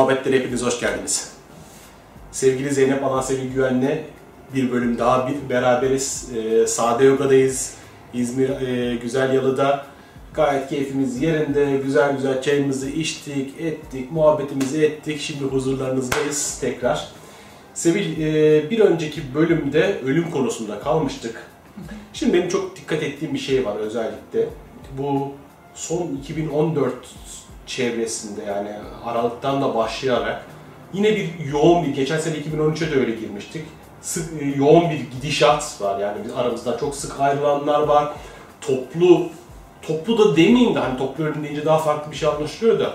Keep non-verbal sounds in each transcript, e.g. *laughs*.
Sonsuz Muhabbetlere hepiniz hoş geldiniz. Sevgili Zeynep Alansevil Güven'le bir bölüm daha bir beraberiz. Ee, Sade Yoga'dayız. İzmir e, Güzel Yalı'da. Gayet keyfimiz yerinde. Güzel güzel çayımızı içtik, ettik, muhabbetimizi ettik. Şimdi huzurlarınızdayız tekrar. Sevil, e, bir önceki bölümde ölüm konusunda kalmıştık. Şimdi benim çok dikkat ettiğim bir şey var özellikle. Bu son 2014 çevresinde yani Aralık'tan da başlayarak yine bir yoğun bir, geçen sene 2013'e de öyle girmiştik. Sık, e, yoğun bir gidişat var yani biz aramızda çok sık ayrılanlar var. Toplu, toplu da demeyeyim de hani toplu ölüm deyince daha farklı bir şey anlaşılıyor da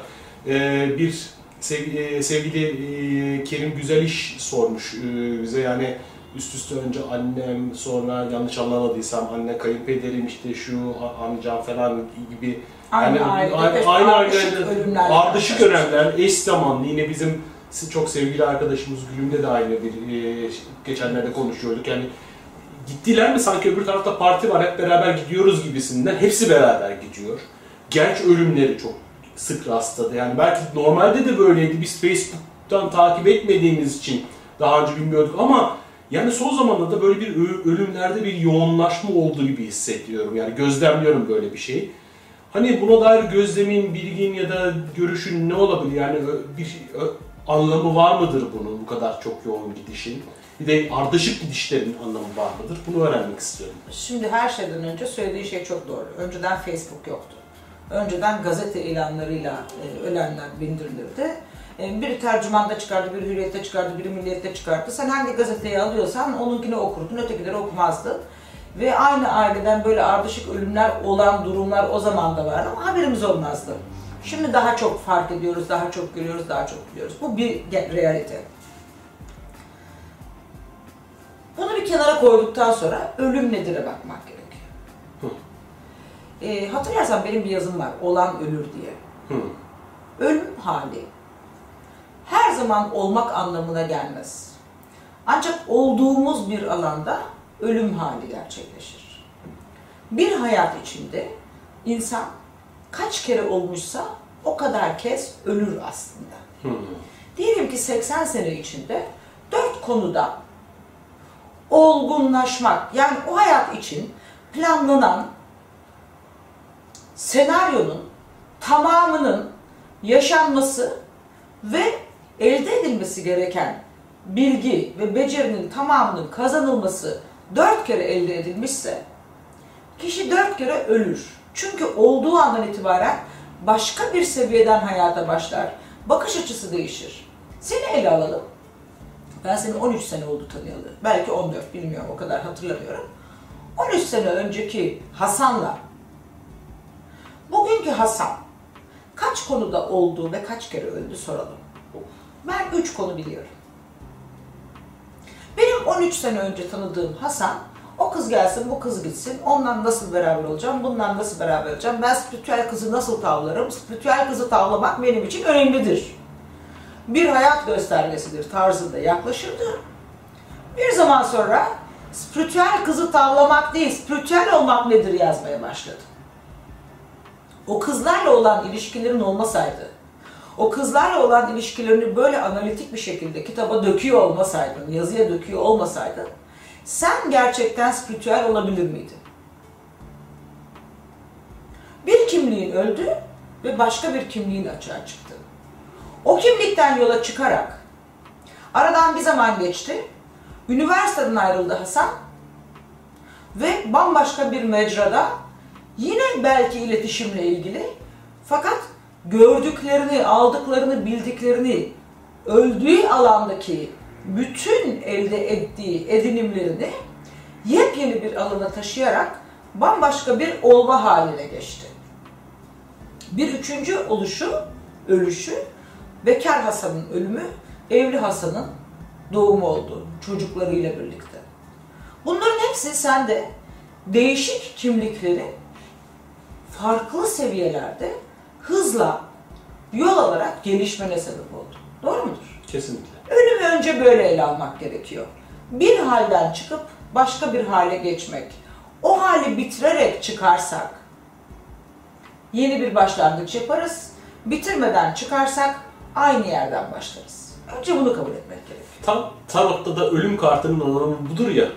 e, bir sevgili, e, sevgili e, Kerim Güzel iş sormuş e, bize yani üst üste önce annem sonra yanlış anlamadıysam anne kayınpederim işte şu amcam falan gibi. Aynı yani ailede aynı, aynı ailede ölümler ardışık önemler eş zamanlı. Yine bizim çok sevgili arkadaşımız Gülüm'de de aynı bir e, geçenlerde konuşuyorduk. Yani gittiler mi sanki öbür tarafta parti var hep beraber gidiyoruz gibisinden. Hepsi beraber gidiyor. Genç ölümleri çok sık rastladı. Yani belki normalde de böyleydi. Biz Facebook'tan takip etmediğimiz için daha önce bilmiyorduk ama yani son zamanda da böyle bir ölümlerde bir yoğunlaşma olduğu gibi hissediyorum yani gözlemliyorum böyle bir şey. Hani buna dair gözlemin, bilgin ya da görüşün ne olabilir? Yani bir ö- anlamı var mıdır bunun bu kadar çok yoğun gidişin? Bir de ardışık gidişlerin anlamı var mıdır? Bunu öğrenmek istiyorum. Şimdi her şeyden önce söylediği şey çok doğru. Önceden Facebook yoktu. Önceden gazete ilanlarıyla e, ölenler bildirilirdi. E, biri tercümanda çıkardı, biri hürriyette çıkardı, biri milliyette çıkardı. Sen hangi gazeteyi alıyorsan onunkini okurdun, ötekileri okumazdın. Ve aynı aileden böyle ardışık ölümler olan durumlar o zaman da vardı ama haberimiz olmazdı. Şimdi daha çok fark ediyoruz, daha çok görüyoruz, daha çok biliyoruz. Bu bir realite. Bunu bir kenara koyduktan sonra ölüm nedir'e bakmak gerekiyor. Hı. E, hatırlarsan benim bir yazım var, olan ölür diye. Hı. Ölüm hali her zaman olmak anlamına gelmez. Ancak olduğumuz bir alanda ölüm hali gerçekleşir. Bir hayat içinde insan kaç kere olmuşsa o kadar kez ölür aslında. Diyelim ki 80 sene içinde dört konuda olgunlaşmak yani o hayat için planlanan senaryonun tamamının yaşanması ve elde edilmesi gereken bilgi ve becerinin tamamının kazanılması dört kere elde edilmişse kişi dört kere ölür. Çünkü olduğu andan itibaren başka bir seviyeden hayata başlar. Bakış açısı değişir. Seni ele alalım. Ben seni 13 sene oldu tanıyalı. Belki 14 bilmiyorum o kadar hatırlamıyorum. 13 sene önceki Hasan'la bugünkü Hasan kaç konuda oldu ve kaç kere öldü soralım. Ben 3 konu biliyorum. Benim 13 sene önce tanıdığım Hasan o kız gelsin, bu kız gitsin. Ondan nasıl beraber olacağım, bundan nasıl beraber olacağım. Ben spiritüel kızı nasıl tavlarım? Spiritüel kızı tavlamak benim için önemlidir. Bir hayat göstergesidir tarzında yaklaşırdı. Bir zaman sonra spiritüel kızı tavlamak değil, spiritüel olmak nedir yazmaya başladı. O kızlarla olan ilişkilerin olmasaydı, o kızlarla olan ilişkilerini böyle analitik bir şekilde kitaba döküyor olmasaydın, yazıya döküyor olmasaydın, sen gerçekten spiritüel olabilir miydin? Bir kimliğin öldü ve başka bir kimliğin açığa çıktı. O kimlikten yola çıkarak aradan bir zaman geçti. Üniversiteden ayrıldı Hasan ve bambaşka bir mecrada yine belki iletişimle ilgili fakat gördüklerini, aldıklarını, bildiklerini, öldüğü alandaki bütün elde ettiği edinimlerini yepyeni bir alana taşıyarak bambaşka bir olma haline geçti. Bir üçüncü oluşu, ölüşü, Bekar Hasan'ın ölümü, evli Hasan'ın doğumu oldu çocuklarıyla birlikte. Bunların hepsi sende değişik kimlikleri farklı seviyelerde hızla yol alarak gelişmene sebep oldu. Doğru mudur? Kesinlikle. Ölümü önce böyle ele almak gerekiyor. Bir halden çıkıp başka bir hale geçmek. O hali bitirerek çıkarsak yeni bir başlangıç yaparız. Bitirmeden çıkarsak aynı yerden başlarız. Önce bunu kabul etmek gerekiyor. Tam tarotta da ölüm kartının anlamı budur ya.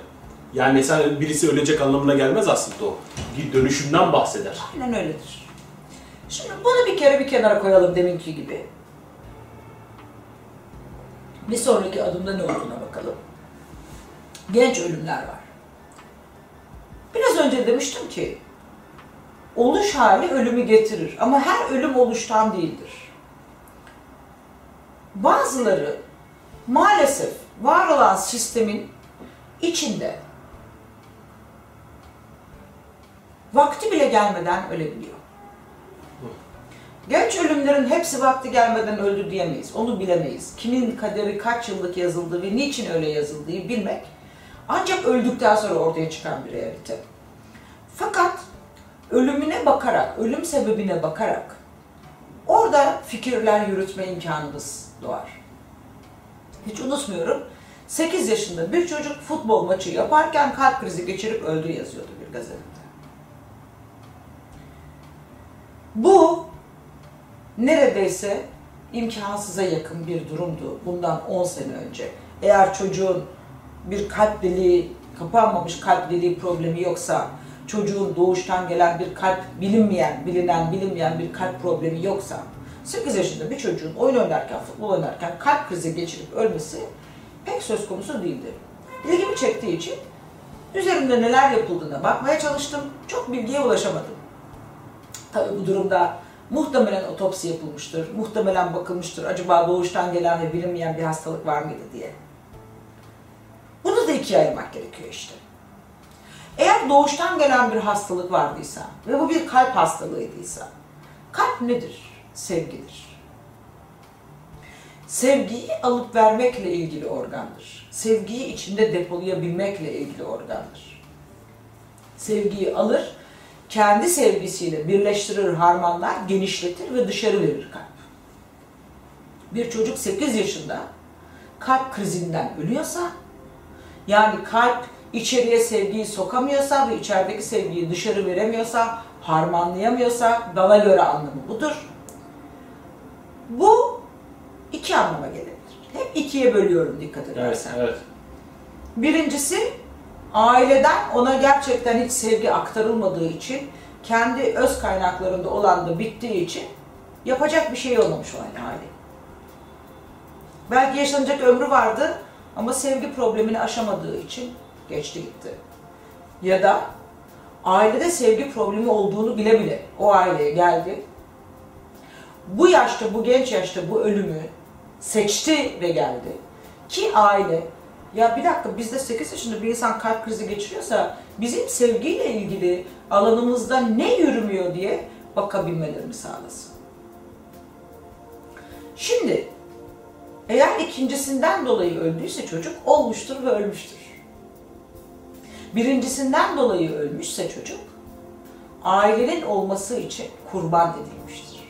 Yani sen birisi ölecek anlamına gelmez aslında o. Bir dönüşümden bahseder. Aynen öyledir. Şimdi bunu bir kere bir kenara koyalım deminki gibi. Bir sonraki adımda ne olduğuna bakalım. Genç ölümler var. Biraz önce demiştim ki oluş hali ölümü getirir ama her ölüm oluştan değildir. Bazıları maalesef var olan sistemin içinde vakti bile gelmeden ölebiliyor. Genç ölümlerin hepsi vakti gelmeden öldü diyemeyiz. Onu bilemeyiz. Kimin kaderi kaç yıllık yazıldığı ve niçin öyle yazıldığı bilmek ancak öldükten sonra ortaya çıkan bir realite. Fakat ölümüne bakarak, ölüm sebebine bakarak orada fikirler yürütme imkanımız doğar. Hiç unutmuyorum. 8 yaşında bir çocuk futbol maçı yaparken kalp krizi geçirip öldü yazıyordu bir gazetede. Bu neredeyse imkansıza yakın bir durumdu bundan 10 sene önce. Eğer çocuğun bir kalp deliği, kapanmamış kalp deliği problemi yoksa, çocuğun doğuştan gelen bir kalp bilinmeyen, bilinen, bilinmeyen bir kalp problemi yoksa, 8 yaşında bir çocuğun oyun oynarken, futbol oynarken kalp krizi geçirip ölmesi pek söz konusu değildi. İlgimi çektiği için üzerinde neler yapıldığına bakmaya çalıştım. Çok bilgiye ulaşamadım. Tabii bu durumda muhtemelen otopsi yapılmıştır, muhtemelen bakılmıştır. Acaba doğuştan gelen ve bilinmeyen bir hastalık var mıydı diye. Bunu da ikiye ayırmak gerekiyor işte. Eğer doğuştan gelen bir hastalık vardıysa ve bu bir kalp hastalığıydıysa, kalp nedir? Sevgidir. Sevgiyi alıp vermekle ilgili organdır. Sevgiyi içinde depolayabilmekle ilgili organdır. Sevgiyi alır, kendi sevgisiyle birleştirir, harmanlar, genişletir ve dışarı verir kalp. Bir çocuk 8 yaşında kalp krizinden ölüyorsa, yani kalp içeriye sevgiyi sokamıyorsa ve içerideki sevgiyi dışarı veremiyorsa, harmanlayamıyorsa, bana göre anlamı budur. Bu iki anlama gelebilir. Hep ikiye bölüyorum dikkat edersen. Evet, evet. Birincisi aileden ona gerçekten hiç sevgi aktarılmadığı için kendi öz kaynaklarında olan da bittiği için yapacak bir şey olmamış o hali. Belki yaşanacak ömrü vardı ama sevgi problemini aşamadığı için geçti gitti. Ya da ailede sevgi problemi olduğunu bile bile o aileye geldi. Bu yaşta, bu genç yaşta bu ölümü seçti ve geldi. Ki aile ya bir dakika bizde 8 yaşında bir insan kalp krizi geçiriyorsa bizim sevgiyle ilgili alanımızda ne yürümüyor diye bakabilmelerini sağlasın. Şimdi eğer ikincisinden dolayı öldüyse çocuk olmuştur ve ölmüştür. Birincisinden dolayı ölmüşse çocuk ailenin olması için kurban edilmiştir.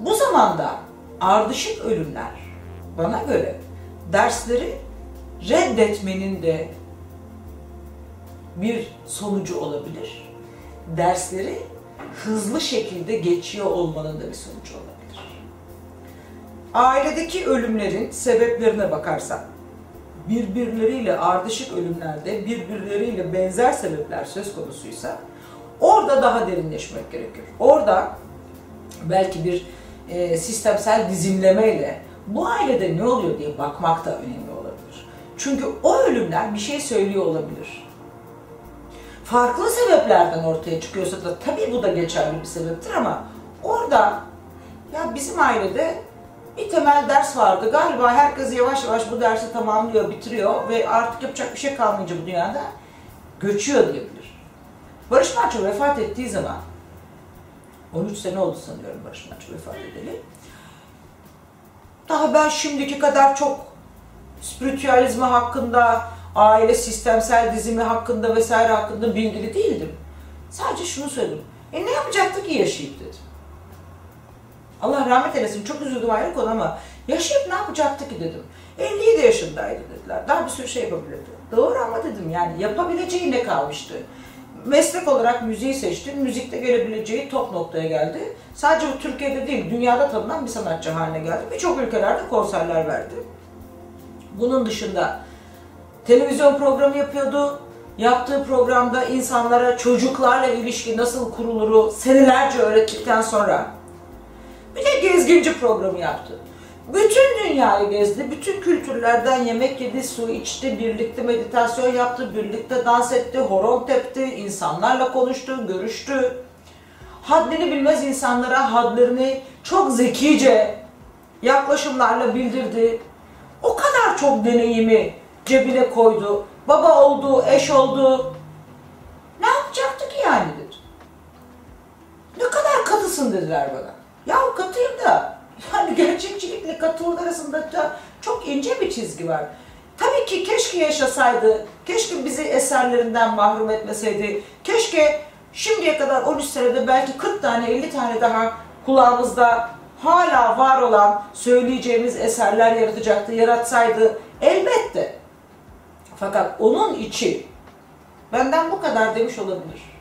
Bu zamanda ardışık ölümler bana göre dersleri reddetmenin de bir sonucu olabilir. Dersleri hızlı şekilde geçiyor olmanın da bir sonucu olabilir. Ailedeki ölümlerin sebeplerine bakarsak, birbirleriyle ardışık ölümlerde birbirleriyle benzer sebepler söz konusuysa orada daha derinleşmek gerekir. Orada belki bir e, sistemsel dizimlemeyle bu ailede ne oluyor diye bakmak da önemli olabilir. Çünkü o ölümler bir şey söylüyor olabilir. Farklı sebeplerden ortaya çıkıyorsa da tabii bu da geçerli bir sebeptir ama orada ya bizim ailede bir temel ders vardı. Galiba herkes yavaş yavaş bu dersi tamamlıyor, bitiriyor ve artık yapacak bir şey kalmayınca bu dünyada göçüyor diyebilir. Barış Manço vefat ettiği zaman 13 sene oldu sanıyorum Barış Manço vefat edeli. Daha ben şimdiki kadar çok spiritüalizmi hakkında, aile sistemsel dizimi hakkında vesaire hakkında bilgili değildim. Sadece şunu söyledim. E ne yapacaktık ki yaşayıp dedim. Allah rahmet eylesin çok üzüldüm ayrı konu ama yaşayıp ne yapacaktı ki dedim. 57 yaşındaydı dediler. Daha bir sürü şey yapabilirdi. Doğru ama dedim yani yapabileceği ne kalmıştı? Meslek olarak müziği seçti. Müzikte gelebileceği top noktaya geldi. Sadece Türkiye'de değil, dünyada tanınan bir sanatçı haline geldi. Birçok ülkelerde konserler verdi. Bunun dışında televizyon programı yapıyordu. Yaptığı programda insanlara çocuklarla ilişki nasıl kuruluru senelerce öğrettikten sonra bir de gezginci programı yaptı. Bütün dünyayı gezdi, bütün kültürlerden yemek yedi, su içti, birlikte meditasyon yaptı, birlikte dans etti, horon tepti, insanlarla konuştu, görüştü. Haddini bilmez insanlara hadlerini çok zekice yaklaşımlarla bildirdi. O kadar çok deneyimi cebine koydu. Baba oldu, eş oldu. Ne yapacaktı ki yani dedi. Ne kadar katısın dediler bana. Ya katıyım da yani gerçekçilikle katılık arasında da çok ince bir çizgi var. Tabii ki keşke yaşasaydı, keşke bizi eserlerinden mahrum etmeseydi, keşke şimdiye kadar 13 senede belki 40 tane 50 tane daha kulağımızda hala var olan söyleyeceğimiz eserler yaratacaktı, yaratsaydı elbette. Fakat onun içi benden bu kadar demiş olabilir.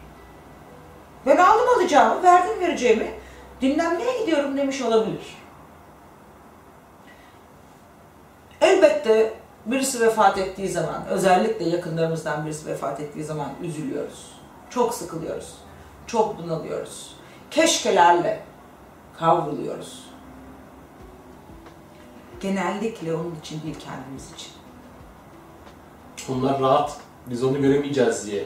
Ben aldım alacağımı, verdim vereceğimi, dinlenmeye gidiyorum demiş olabilir. Elbette birisi vefat ettiği zaman, özellikle yakınlarımızdan birisi vefat ettiği zaman üzülüyoruz. Çok sıkılıyoruz. Çok bunalıyoruz. Keşkelerle kavruluyoruz. Genellikle onun için değil kendimiz için. Onlar rahat. Biz onu göremeyeceğiz diye.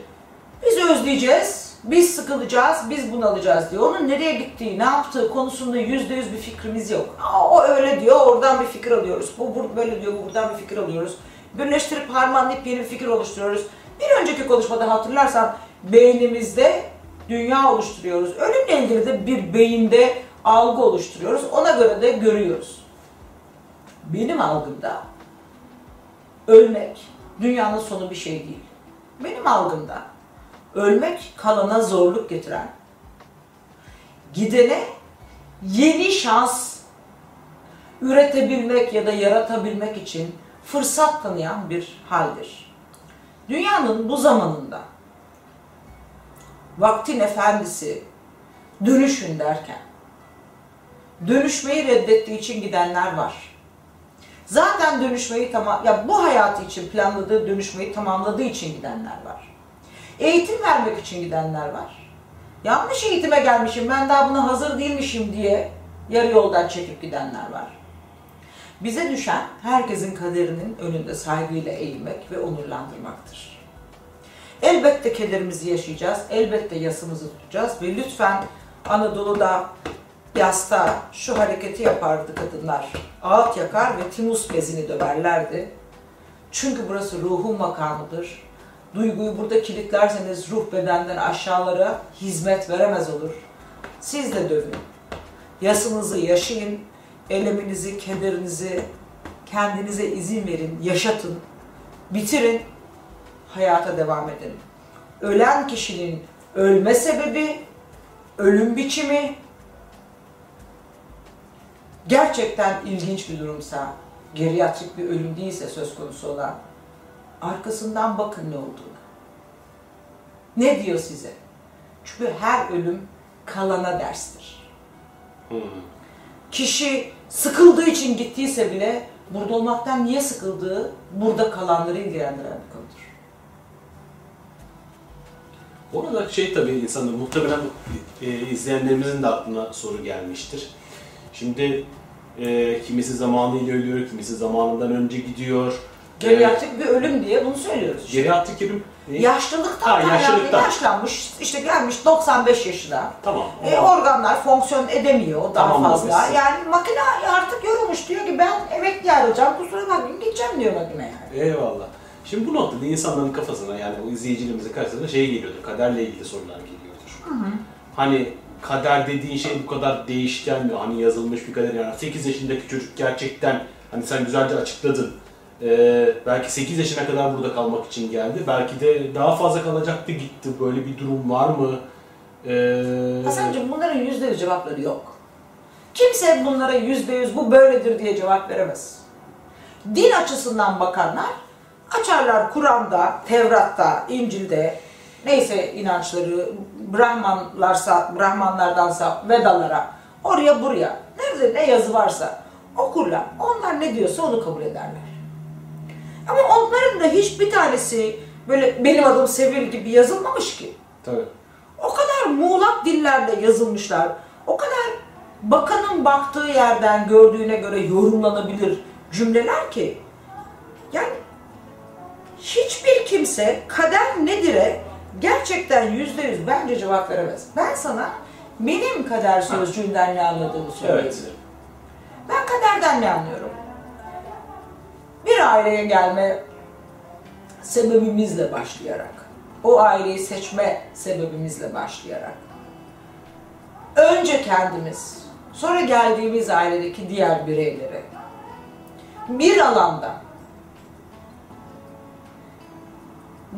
Biz özleyeceğiz, biz sıkılacağız, biz bunalacağız diye. Onun nereye gittiği, ne yaptığı konusunda yüzde yüz bir fikrimiz yok. Aa, öyle diyor, oradan bir fikir alıyoruz. Bu bur- böyle diyor, buradan bir fikir alıyoruz. Birleştirip harmanlayıp yeni bir fikir oluşturuyoruz. Bir önceki konuşmada hatırlarsan beynimizde dünya oluşturuyoruz. Ölümle ilgili de bir beyinde algı oluşturuyoruz. Ona göre de görüyoruz. Benim algımda ölmek dünyanın sonu bir şey değil. Benim algımda ölmek kalana zorluk getiren, gidene yeni şans üretebilmek ya da yaratabilmek için fırsat tanıyan bir haldir. Dünyanın bu zamanında vaktin efendisi dönüşün derken dönüşmeyi reddettiği için gidenler var. Zaten dönüşmeyi tamam ya bu hayatı için planladığı dönüşmeyi tamamladığı için gidenler var. Eğitim vermek için gidenler var. Yanlış eğitime gelmişim, ben daha buna hazır değilmişim diye yarı yoldan çekip gidenler var. Bize düşen herkesin kaderinin önünde saygıyla eğilmek ve onurlandırmaktır. Elbette kederimizi yaşayacağız, elbette yasımızı tutacağız ve lütfen Anadolu'da yasta şu hareketi yapardı kadınlar. Ağıt yakar ve timus bezini döverlerdi. Çünkü burası ruhun makamıdır. Duyguyu burada kilitlerseniz ruh bedenden aşağılara hizmet veremez olur. Siz de dövün. Yasınızı yaşayın, eleminizi, kederinizi kendinize izin verin, yaşatın, bitirin, hayata devam edin. Ölen kişinin ölme sebebi, ölüm biçimi gerçekten ilginç bir durumsa, geriatrik bir ölüm değilse söz konusu olan, arkasından bakın ne olduğunu. Ne diyor size? Çünkü her ölüm kalana derstir. Hmm. Kişi sıkıldığı için gittiyse bile burada olmaktan niye sıkıldığı burada kalanları ilgilendiren bir konudur. Orada şey tabii insanın muhtemelen e, izleyenlerimizin de aklına soru gelmiştir. Şimdi e, kimisi zamanıyla ölüyor, kimisi zamanından önce gidiyor. Geriatrik bir ölüm diye bunu söylüyoruz. E, işte. geriatrik ölüm ne? Yaşlılıktan Ha, yaşlılıktan. yaşlanmış, işte gelmiş 95 yaşına. Tamam. E, organlar fonksiyon edemiyor daha Tamam, fazla. olmuşsun. Yani makine artık yorulmuş diyor ki ben emekli ayrılacağım kusura bakmayın gideceğim diyor makine yani. Eyvallah. Şimdi bu noktada insanların kafasına yani o izleyicilerimizin karşısına şey geliyordur, kaderle ilgili sorular geliyordur. Hani kader dediğin şey bu kadar değişken mi? Hani yazılmış bir kader yani 8 yaşındaki çocuk gerçekten hani sen güzelce açıkladın. Ee, belki 8 yaşına kadar burada kalmak için geldi. Belki de daha fazla kalacaktı gitti. Böyle bir durum var mı? Ee, Hasan'cığım bunların yüzde yüz cevapları yok. Kimse bunlara yüzde yüz bu böyledir diye cevap veremez. Din açısından bakanlar açarlar Kur'an'da, Tevrat'ta, İncil'de neyse inançları, Brahmanlarsa, Brahmanlardansa Vedalara, oraya buraya, nerede ne yazı varsa okurlar. Onlar ne diyorsa onu kabul ederler. Ama onların da hiçbir tanesi böyle benim adım Sevil gibi yazılmamış ki. Tabii. O kadar muğlak dillerle yazılmışlar. O kadar bakanın baktığı yerden gördüğüne göre yorumlanabilir cümleler ki. Yani hiçbir kimse kader nedir'e gerçekten yüzde yüz bence cevap veremez. Ben sana benim kader sözcüğünden ne anladığımı söyleyeyim. Evet. Ben kaderden ne anlıyorum? Bir aileye gelme sebebimizle başlayarak, o aileyi seçme sebebimizle başlayarak, önce kendimiz, sonra geldiğimiz ailedeki diğer bireyleri bir alanda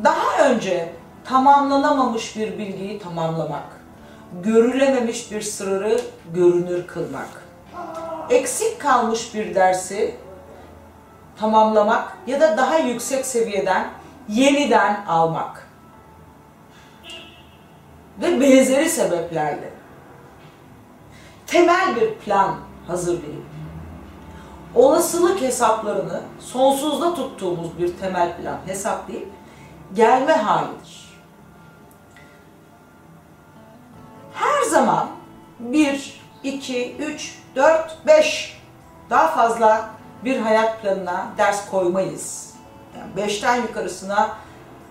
daha önce tamamlanamamış bir bilgiyi tamamlamak, görülememiş bir sırrı görünür kılmak, eksik kalmış bir dersi tamamlamak ya da daha yüksek seviyeden yeniden almak ve benzeri sebeplerle temel bir plan hazırlayıp olasılık hesaplarını sonsuzda tuttuğumuz bir temel plan hesaplayıp gelme halidir. Her zaman 1, 2, 3, 4, 5 daha fazla bir hayat planına ders koymayız. Yani 5'ten yukarısına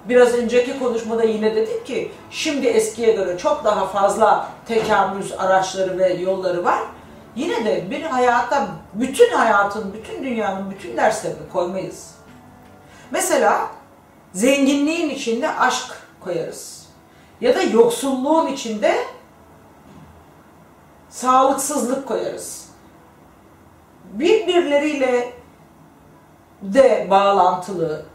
biraz önceki konuşmada yine dedik ki şimdi eskiye göre çok daha fazla tekamül araçları ve yolları var. Yine de bir hayatta bütün hayatın, bütün dünyanın bütün derslerini koymayız. Mesela zenginliğin içinde aşk koyarız. Ya da yoksulluğun içinde sağlıksızlık koyarız. Birbirleriyle de bağlantılı,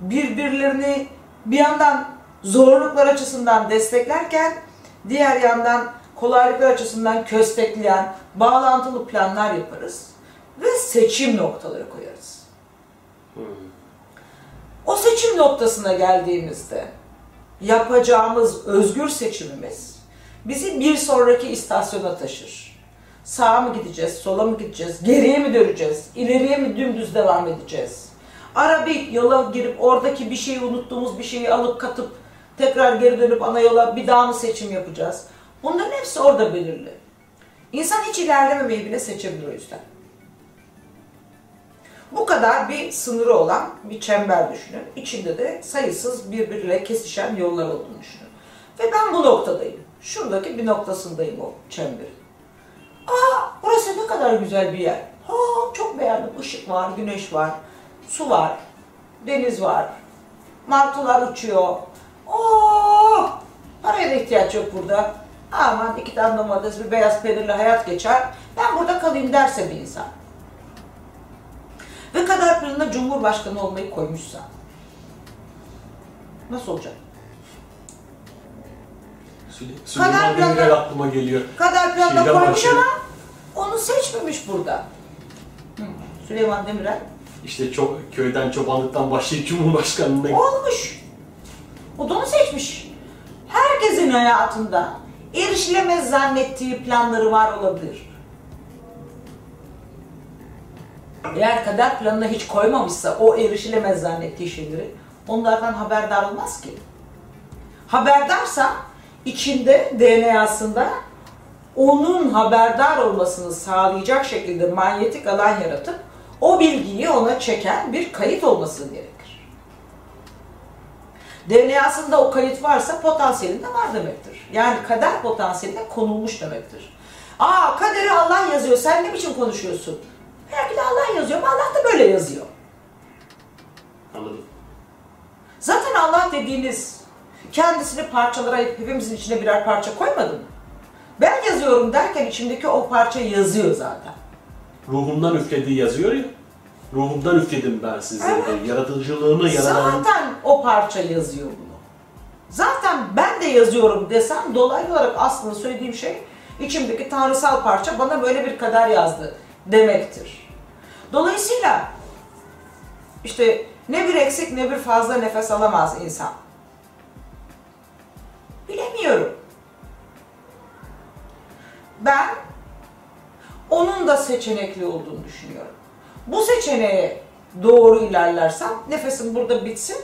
birbirlerini bir yandan zorluklar açısından desteklerken diğer yandan kolaylıklar açısından köstekleyen bağlantılı planlar yaparız ve seçim noktaları koyarız. O seçim noktasına geldiğimizde yapacağımız özgür seçimimiz bizi bir sonraki istasyona taşır. Sağa mı gideceğiz, sola mı gideceğiz, geriye mi döneceğiz, ileriye mi dümdüz devam edeceğiz? Ara bir yola girip oradaki bir şeyi unuttuğumuz bir şeyi alıp katıp tekrar geri dönüp ana yola bir daha mı seçim yapacağız? Bunların hepsi orada belirli. İnsan hiç ilerlememeyi bile seçebilir o yüzden. Bu kadar bir sınırı olan bir çember düşünün. İçinde de sayısız birbiriyle kesişen yollar olduğunu düşünün. Ve ben bu noktadayım. Şuradaki bir noktasındayım o çemberin. Aa burası ne kadar güzel bir yer. Aa çok beğendim. Işık var, güneş var, su var, deniz var. Martılar uçuyor. Oo paraya da ihtiyaç yok burada. Aman iki tane domates, bir beyaz peynirle hayat geçer. Ben burada kalayım derse bir insan ve kader planına Cumhurbaşkanı olmayı koymuşsa nasıl olacak? Süle- Süleyman Demirel planı- aklıma geliyor. Kader planına koymuş başlayalım. ama onu seçmemiş burada. Hı, Süleyman Demirel İşte çok, köyden çobanlıktan başlayıp Cumhurbaşkanlığına olmuş. O da onu seçmiş. Herkesin hayatında erişilemez zannettiği planları var olabilir. Eğer kader planına hiç koymamışsa o erişilemez zannettiği şeyleri onlardan haberdar olmaz ki. Haberdarsa içinde DNA'sında onun haberdar olmasını sağlayacak şekilde manyetik alan yaratıp o bilgiyi ona çeken bir kayıt olması gerekir. DNA'sında o kayıt varsa potansiyelinde var demektir. Yani kader potansiyeline konulmuş demektir. Aa kaderi Allah yazıyor sen ne biçim konuşuyorsun? Belki de Allah yazıyor ama Allah da böyle yazıyor. Anladım. Zaten Allah dediğiniz kendisini parçalara ayırıp hepimizin içine birer parça koymadı mı? Ben yazıyorum derken içimdeki o parça yazıyor zaten. Ruhumdan üflediği yazıyor ya. Ruhumdan üfledim ben size. Evet. Yaratıcılığını yaradan... Zaten o parça yazıyor bunu. Zaten ben de yazıyorum desem dolaylı olarak aslında söylediğim şey içimdeki tanrısal parça bana böyle bir kader yazdı demektir. Dolayısıyla işte ne bir eksik ne bir fazla nefes alamaz insan. Bilemiyorum. Ben onun da seçenekli olduğunu düşünüyorum. Bu seçeneğe doğru ilerlersem nefesim burada bitsin.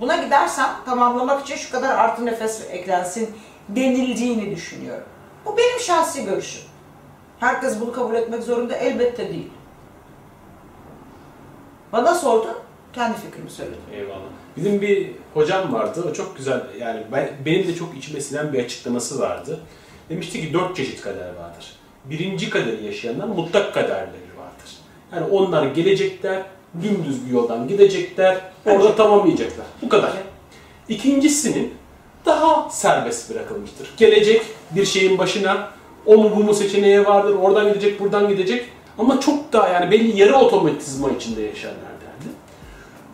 Buna gidersem tamamlamak için şu kadar artı nefes eklensin denildiğini düşünüyorum. Bu benim şahsi görüşüm. Herkes bunu kabul etmek zorunda elbette değil. Bana sordun, kendi fikrimi söyledim. Eyvallah. Bizim bir hocam vardı. O çok güzel yani ben, benim de çok içime sinen bir açıklaması vardı. Demişti ki dört çeşit kader vardır. Birinci kaderi yaşayanlar mutlak kaderleri vardır. Yani onlar gelecekler, dümdüz bir yoldan gidecekler, orada tamamlayacaklar. Bu kadar. İkincisinin daha serbest bırakılmıştır. Gelecek bir şeyin başına, o mu bu mu seçeneği vardır, oradan gidecek, buradan gidecek. Ama çok daha yani belli yarı otomatizma içinde yaşarlar.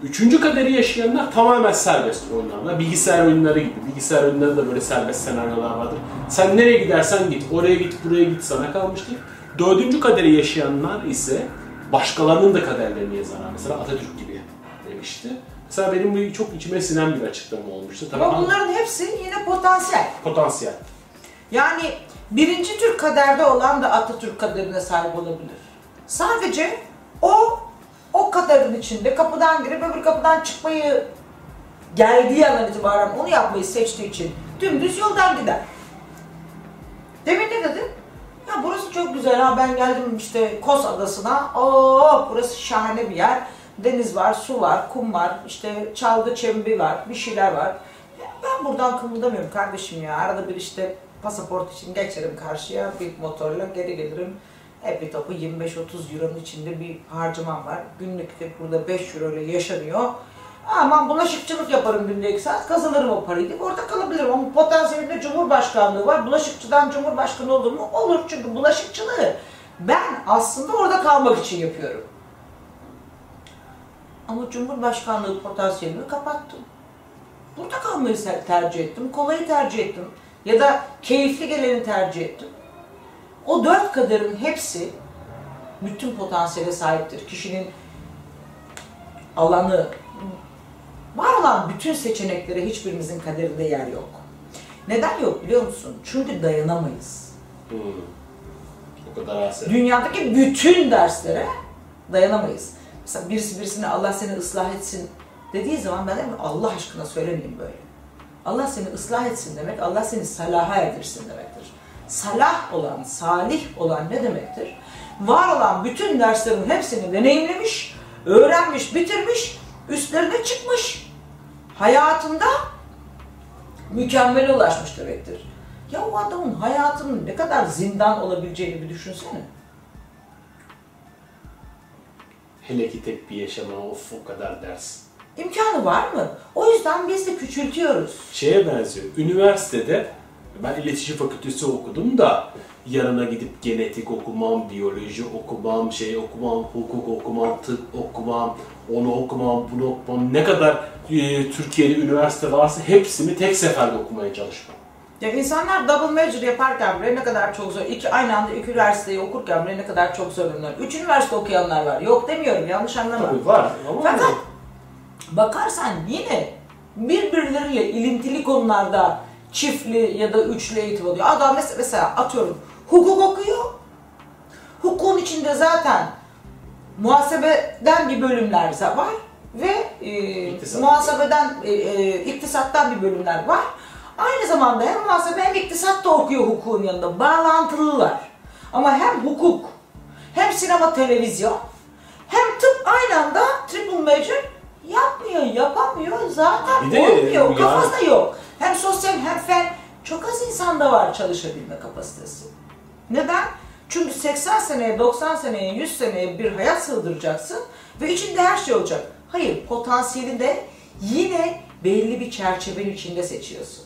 Üçüncü kaderi yaşayanlar tamamen serbest oynarlar. Bilgisayar oyunları gibi. Bilgisayar oyunları da böyle serbest senaryolar vardır. Sen nereye gidersen git, oraya git, buraya git sana kalmıştır. Dördüncü kaderi yaşayanlar ise başkalarının da kaderlerini yazarlar. Mesela Atatürk gibi demişti. Mesela benim bu çok içime sinen bir açıklama olmuştu. Tabii Ama bunların hepsi yine potansiyel. potansiyel. Yani birinci Türk kaderde olan da Atatürk kaderine sahip olabilir. Sadece o o kaderin içinde kapıdan girip öbür kapıdan çıkmayı geldiği andan itibaren onu yapmayı seçtiği için dümdüz yoldan gider. Demin ne dedim? Ya burası çok güzel ha ben geldim işte Kos Adası'na. Oo burası şahane bir yer. Deniz var, su var, kum var, işte çalgı çembi var, bir şeyler var. Ya ben buradan kımıldamıyorum kardeşim ya. Arada bir işte pasaport için geçerim karşıya bir motorla geri gelirim. Hep bir topu 25-30 euronun içinde bir harcamam var. Günlük burada 5 euro ile yaşanıyor. Aman bulaşıkçılık yaparım günde 2 saat kazanırım o parayı deyip orada kalabilirim. Ama potansiyelinde cumhurbaşkanlığı var. Bulaşıkçıdan cumhurbaşkanı olur mu? Olur çünkü bulaşıkçılığı ben aslında orada kalmak için yapıyorum. Ama cumhurbaşkanlığı potansiyelimi kapattım. Burada kalmayı tercih ettim. Kolayı tercih ettim. Ya da keyifli geleni tercih ettim. O dört kaderin hepsi bütün potansiyele sahiptir. Kişinin alanı, var olan bütün seçeneklere hiçbirimizin kaderinde yer yok. Neden yok biliyor musun? Çünkü dayanamayız. Hmm. O kadar haset. Dünyadaki bütün derslere dayanamayız. Mesela birisi birisine Allah seni ıslah etsin dediği zaman ben derim Allah aşkına söylemeyin böyle. Allah seni ıslah etsin demek, Allah seni salaha erdirsin demektir. Salah olan, salih olan ne demektir? Var olan bütün derslerin hepsini deneyimlemiş, öğrenmiş, bitirmiş, üstlerine çıkmış. Hayatında mükemmele ulaşmış demektir. Ya o adamın hayatının ne kadar zindan olabileceğini bir düşünsene. Hele ki tek bir yaşama of o kadar ders. İmkanı var mı? O yüzden biz de küçültüyoruz. Şeye benziyor. Üniversitede ben iletişim fakültesi okudum da yanına gidip genetik okumam, biyoloji okumam, şey okumam, hukuk okumam, tıp okumam, onu okumam, bunu okumam. Ne kadar e, Türkiye'de üniversite varsa hepsini tek seferde okumaya çalışmam. Ya insanlar double major yaparken bile ne kadar çok zor, iki, aynı anda iki üniversiteyi okurken bile ne kadar çok zorlanıyor. Üç üniversite okuyanlar var. Yok demiyorum, yanlış anlama. Tabii var ama Fakat bakarsan yine birbirleriyle ilintili konularda çiftli ya da üçlü eğitim oluyor. Adam mes- mesela atıyorum hukuk okuyor. Hukukun içinde zaten muhasebeden bir bölümler var ve e, İktisat. muhasebeden e, e, iktisattan bir bölümler var. Aynı zamanda hem muhasebe hem iktisat da okuyor hukukun yanında. Bağlantılılar. Ama hem hukuk, hem sinema televizyon, hem tıp aynı anda triple major yapmıyor, yapamıyor. Zaten Bir de olmuyor, yani- kafası da yok. Hem sosyal hem fen. Çok az insanda var çalışabilme kapasitesi. Neden? Çünkü 80 seneye, 90 seneye, 100 seneye bir hayat sığdıracaksın ve içinde her şey olacak. Hayır, potansiyeli de yine belli bir çerçevenin içinde seçiyorsun.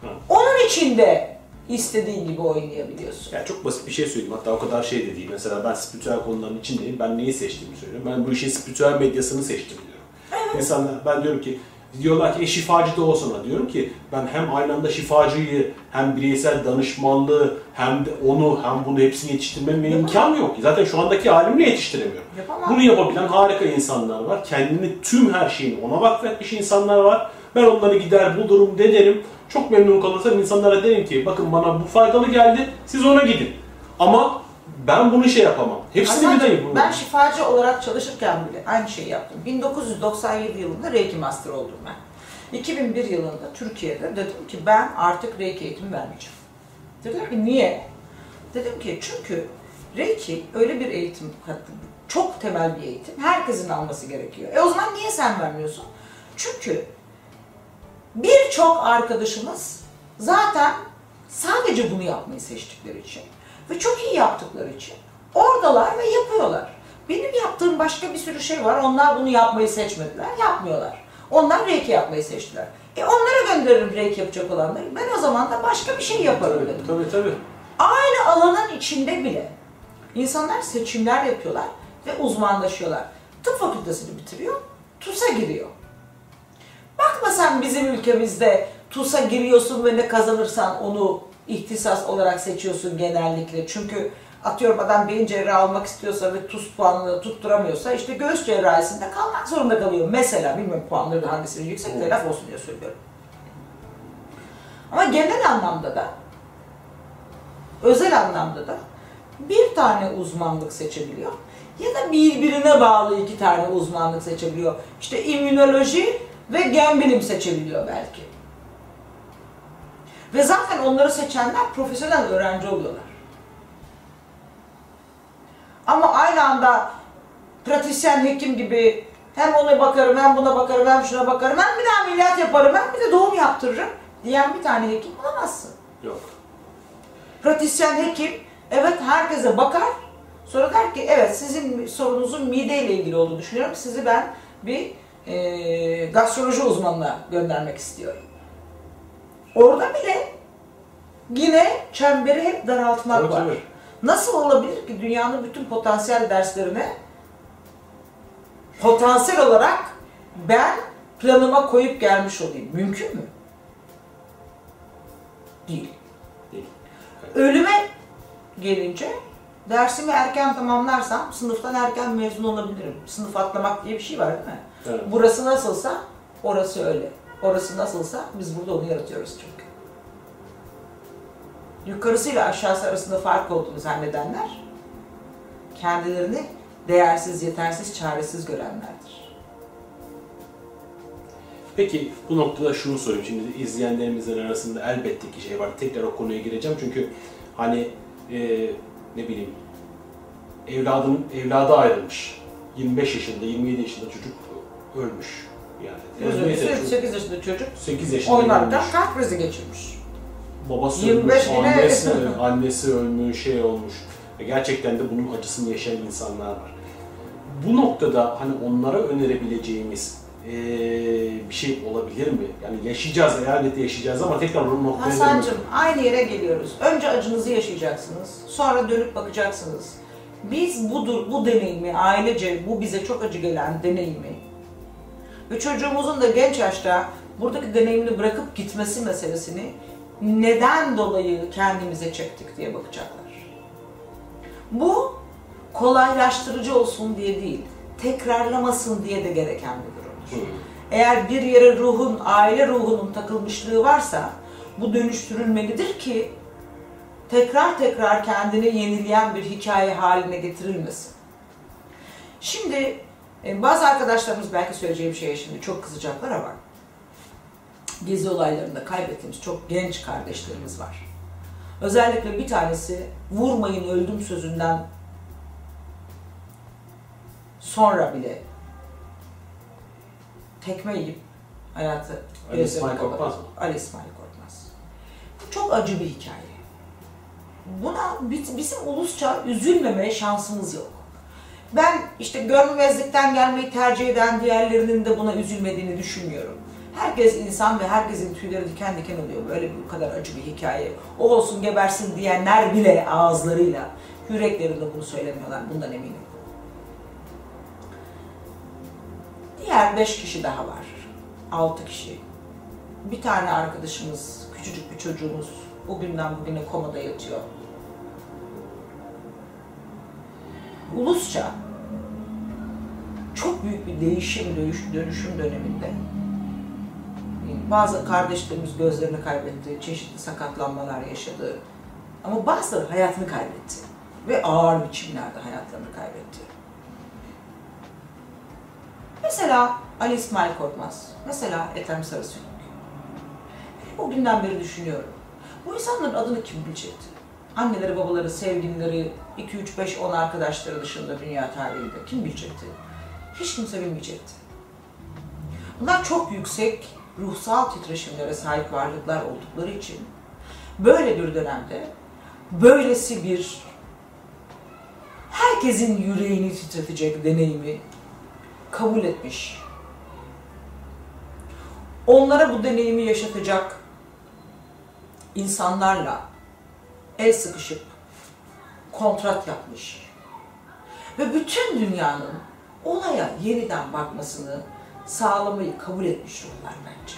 Hı. Onun içinde istediğin gibi oynayabiliyorsun. Yani çok basit bir şey söyleyeyim. Hatta o kadar şey de değil. Mesela ben spiritüel konuların içindeyim. Ben neyi seçtiğimi söylüyorum. Ben bu işin spiritüel medyasını seçtim diyorum. İnsanlar, ben diyorum ki, diyorlar ki e şifacı da olsana. Diyorum ki ben hem aynı anda şifacıyı, hem bireysel danışmanlığı, hem de onu, hem bunu hepsini yetiştirmenin benim imkanı yok. Zaten şu andaki halimle yetiştiremiyorum. Yapamam. Bunu yapabilen harika insanlar var. Kendini tüm her şeyini ona vakfetmiş insanlar var. Ben onları gider bulurum denerim. Çok memnun kalırsam insanlara derim ki bakın bana bu faydalı geldi siz ona gidin. Ama ben bunu şey yapamam. Hepsini Hasan'cığım, birden yapamam. Ben şifacı olarak çalışırken bile aynı şeyi yaptım. 1997 yılında Reiki Master oldum ben. 2001 yılında Türkiye'de dedim ki ben artık Reiki eğitimi vermeyeceğim. Dedim ki niye? Dedim ki çünkü Reiki öyle bir eğitim hattı, çok temel bir eğitim. Herkesin alması gerekiyor. E o zaman niye sen vermiyorsun? Çünkü birçok arkadaşımız zaten sadece bunu yapmayı seçtikleri için ve çok iyi yaptıkları için oradalar ve yapıyorlar. Benim yaptığım başka bir sürü şey var. Onlar bunu yapmayı seçmediler, yapmıyorlar. Onlar reiki yapmayı seçtiler. E onlara gönderirim reiki yapacak olanları. Ben o zaman da başka bir şey yaparım Tabii dedim. tabii. tabii. Aynı alanın içinde bile insanlar seçimler yapıyorlar ve uzmanlaşıyorlar. Tıp fakültesini bitiriyor, TUS'a giriyor. Bakma sen bizim ülkemizde TUS'a giriyorsun ve ne kazanırsan onu ihtisas olarak seçiyorsun genellikle. Çünkü atıyorum adam beyin cerrahı almak istiyorsa ve TUS puanını tutturamıyorsa işte göğüs cerrahisinde kalmak zorunda kalıyor. Mesela bilmiyorum puanları da hangisinin yüksek de laf olsun diye söylüyorum. Ama genel anlamda da özel anlamda da bir tane uzmanlık seçebiliyor ya da birbirine bağlı iki tane uzmanlık seçebiliyor. İşte immünoloji ve gen bilim seçebiliyor belki. Ve zaten onları seçenler profesyonel öğrenci oluyorlar. Ama aynı anda pratisyen hekim gibi hem ona bakarım, hem buna bakarım, hem şuna bakarım, hem bir de ameliyat yaparım, hem bir de doğum yaptırırım diyen bir tane hekim bulamazsın. Yok. Pratisyen hekim evet herkese bakar. Sonra der ki evet sizin sorunuzun mideyle ilgili olduğunu düşünüyorum. Sizi ben bir e, gastroloji uzmanına göndermek istiyorum. Orada bile yine çemberi hep daraltmak Tabii, var. tabii. Nasıl olabilir ki dünyanın bütün potansiyel derslerine potansiyel olarak ben planıma koyup gelmiş olayım? Mümkün mü? Değil. Değil. Ölüme gelince dersimi erken tamamlarsam sınıftan erken mezun olabilirim. Sınıf atlamak diye bir şey var değil mi? Evet. Burası nasılsa orası öyle. Orası nasılsa biz burada onu yaratıyoruz çünkü. Yukarısıyla aşağısı arasında fark olduğunu zannedenler kendilerini değersiz, yetersiz, çaresiz görenlerdir. Peki bu noktada şunu sorayım. Şimdi izleyenlerimizin arasında elbette ki şey var. Tekrar o konuya gireceğim çünkü hani e, ne bileyim evladın evladı ayrılmış. 25 yaşında, 27 yaşında çocuk ölmüş. Yani çocuk 8 yaşında çocuk 8 yaşında oynarken kalp krizi geçirmiş. Babası 25 ölmüş, annesi, *laughs* annesi ölmüş, şey olmuş. Ve gerçekten de bunun acısını yaşayan insanlar var. Bu noktada hani onlara önerebileceğimiz eee, bir şey olabilir mi? Yani yaşayacağız, elbette yaşayacağız ama tekrar o noktaya Hasan'cığım aynı yere geliyoruz. Önce acınızı yaşayacaksınız. Sonra dönüp bakacaksınız. Biz budur, bu deneyimi, ailece bu bize çok acı gelen deneyimi ve çocuğumuzun da genç yaşta buradaki deneyimini bırakıp gitmesi meselesini neden dolayı kendimize çektik diye bakacaklar. Bu kolaylaştırıcı olsun diye değil, tekrarlamasın diye de gereken bir durumdur. Eğer bir yere ruhun, aile ruhunun takılmışlığı varsa bu dönüştürülmelidir ki tekrar tekrar kendini yenileyen bir hikaye haline getirilmesin. Şimdi e, bazı arkadaşlarımız belki söyleyeceğim şeye şimdi çok kızacaklar ama gezi olaylarında kaybettiğimiz çok genç kardeşlerimiz var. Özellikle bir tanesi vurmayın öldüm sözünden sonra bile tekme yiyip hayatı Ali İsmail. Korkmaz mı? Ali İsmail Korkmaz. Bu çok acı bir hikaye. Buna biz- bizim ulusça üzülmeme şansımız yok. Ben işte görmemezlikten gelmeyi tercih eden diğerlerinin de buna üzülmediğini düşünmüyorum. Herkes insan ve herkesin tüyleri diken diken oluyor. Böyle bu kadar acı bir hikaye. O olsun gebersin diyenler bile ağızlarıyla, yüreklerinde bunu söylemiyorlar. Bundan eminim. Diğer beş kişi daha var. Altı kişi. Bir tane arkadaşımız, küçücük bir çocuğumuz o günden bugüne komada yatıyor. Ulusça çok büyük bir değişim, dönüş, dönüşüm döneminde Bazı kardeşlerimiz gözlerini kaybetti, çeşitli sakatlanmalar yaşadı. Ama bazıları hayatını kaybetti. Ve ağır biçimlerde hayatlarını kaybetti. Mesela Ali İsmail Korkmaz, mesela Ethem Sarısülük. O günden beri düşünüyorum. Bu insanların adını kim bilecekti? Anneleri, babaları, sevgilileri, 2, 3, 5, 10 arkadaşları dışında dünya tarihinde kim bilecekti? Hiç kimse bilmeyecekti. Bunlar çok yüksek ruhsal titreşimlere sahip varlıklar oldukları için böyle bir dönemde böylesi bir herkesin yüreğini titretecek deneyimi kabul etmiş. Onlara bu deneyimi yaşatacak insanlarla el sıkışıp kontrat yapmış. Ve bütün dünyanın olaya yeniden bakmasını sağlamayı kabul etmiş ruhlar bence.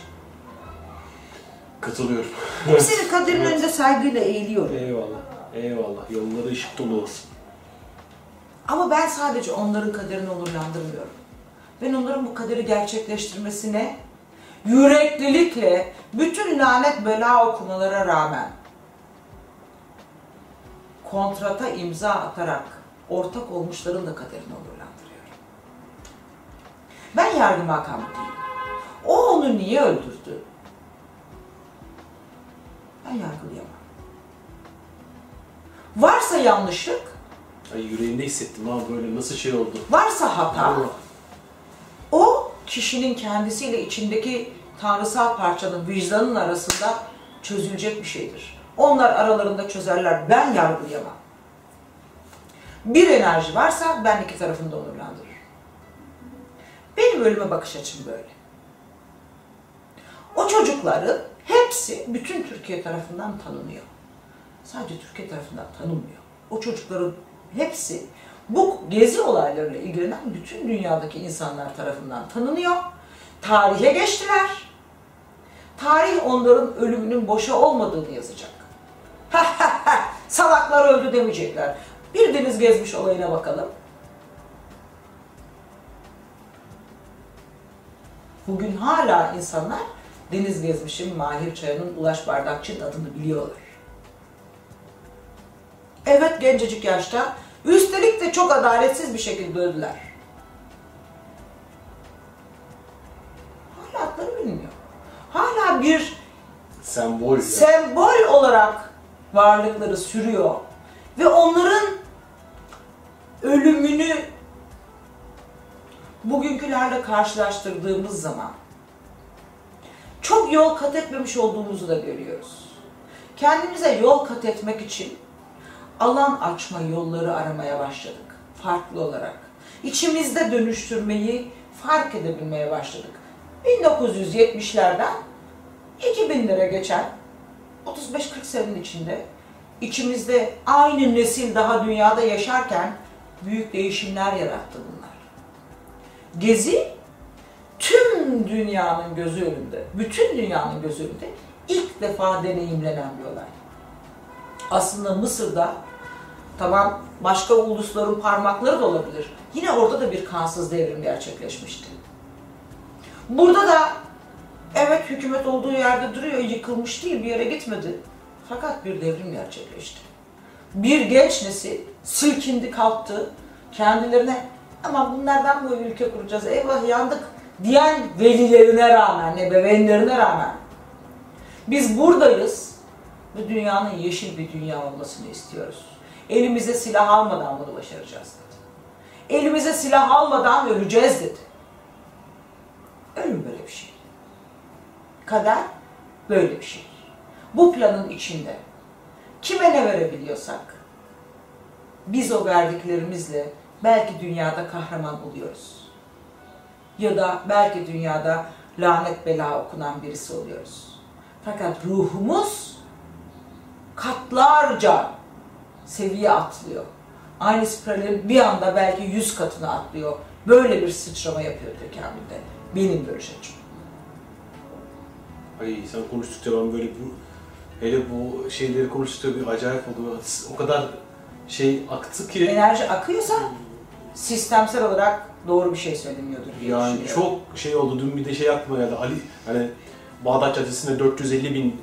Katılıyorum. Hepsinin kaderin önünde saygıyla eğiliyorum. Eyvallah. Eyvallah. Yolları ışık dolu olsun. Ama ben sadece onların kaderini onurlandırmıyorum. Ben onların bu kaderi gerçekleştirmesine yüreklilikle bütün lanet bela okumalara rağmen kontrata imza atarak ortak olmuşların da kaderini onurlandırıyorum. Ben yargı değilim. O onu niye öldürdü? Ben yargılayamam. Varsa yanlışlık, Ay yüreğimde hissettim ha böyle nasıl şey oldu. varsa hata, Allah. o kişinin kendisiyle içindeki tanrısal parçanın vicdanın arasında çözülecek bir şeydir. Onlar aralarında çözerler. Ben yargılayamam. Bir enerji varsa ben iki tarafını da onurlandırırım. Benim ölüme bakış açım böyle. O çocukların hepsi bütün Türkiye tarafından tanınıyor. Sadece Türkiye tarafından tanınmıyor. O çocukların hepsi bu gezi olaylarıyla ilgilenen bütün dünyadaki insanlar tarafından tanınıyor. Tarihe geçtiler. Tarih onların ölümünün boşa olmadığını yazacak. *laughs* Salaklar öldü demeyecekler. Bir deniz gezmiş olayına bakalım. Bugün hala insanlar Deniz Gezmiş'in Mahir Çaya'nın Ulaş Bardakçı'nın adını biliyorlar. Evet gencecik yaşta. Üstelik de çok adaletsiz bir şekilde öldüler. Hala adları bilmiyor. Hala bir Sembol. ya. sembol olarak varlıkları sürüyor. Ve onların ölümünü bugünkülerle karşılaştırdığımız zaman çok yol kat etmemiş olduğumuzu da görüyoruz. Kendimize yol kat etmek için alan açma yolları aramaya başladık. Farklı olarak. İçimizde dönüştürmeyi fark edebilmeye başladık. 1970'lerden 2000'lere geçen 35-40 senenin içinde içimizde aynı nesil daha dünyada yaşarken büyük değişimler yarattı. Gezi tüm dünyanın gözü önünde, bütün dünyanın gözü önünde ilk defa deneyimlenen bir olay. Aslında Mısır'da tamam başka ulusların parmakları da olabilir. Yine orada da bir kansız devrim gerçekleşmişti. Burada da evet hükümet olduğu yerde duruyor, yıkılmış değil, bir yere gitmedi. Fakat bir devrim gerçekleşti. Bir genç nesil silkindi kalktı, kendilerine ama bunlardan mı ülke kuracağız, eyvah yandık diyen velilerine rağmen, ebeveynlerine rağmen biz buradayız ve dünyanın yeşil bir dünya olmasını istiyoruz. Elimize silah almadan bunu başaracağız dedi. Elimize silah almadan öleceğiz dedi. Ölüm böyle bir şey. Kader böyle bir şey. Bu planın içinde kime ne verebiliyorsak biz o verdiklerimizle belki dünyada kahraman oluyoruz. Ya da belki dünyada lanet bela okunan birisi oluyoruz. Fakat ruhumuz katlarca seviye atlıyor. Aynı spiralin bir anda belki yüz katını atlıyor. Böyle bir sıçrama yapıyor tekamülde. Benim görüş açım. Ay sen konuştukça ben böyle bu hele bu şeyleri konuştukça bir acayip oldu. O kadar şey aktı ki Enerji akıyorsa sistemsel olarak doğru bir şey söyleniyordur diye yani çok şey oldu. Dün bir de şey aklıma geldi. Ali hani Bağdat Caddesi'nde 450 bin